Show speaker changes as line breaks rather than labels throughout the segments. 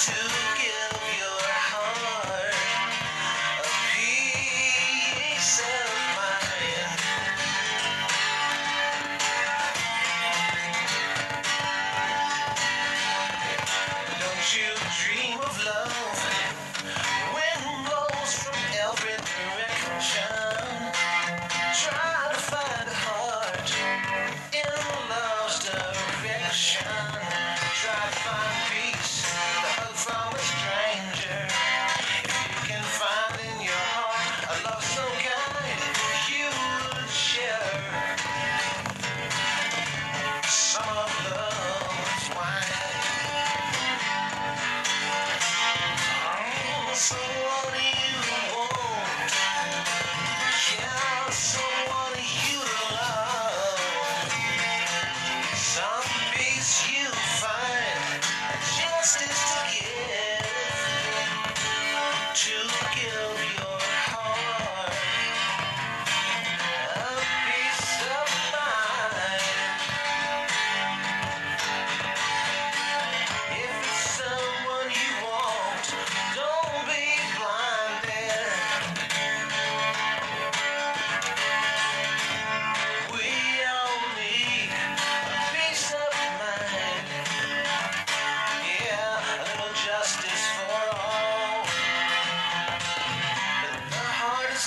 Try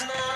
not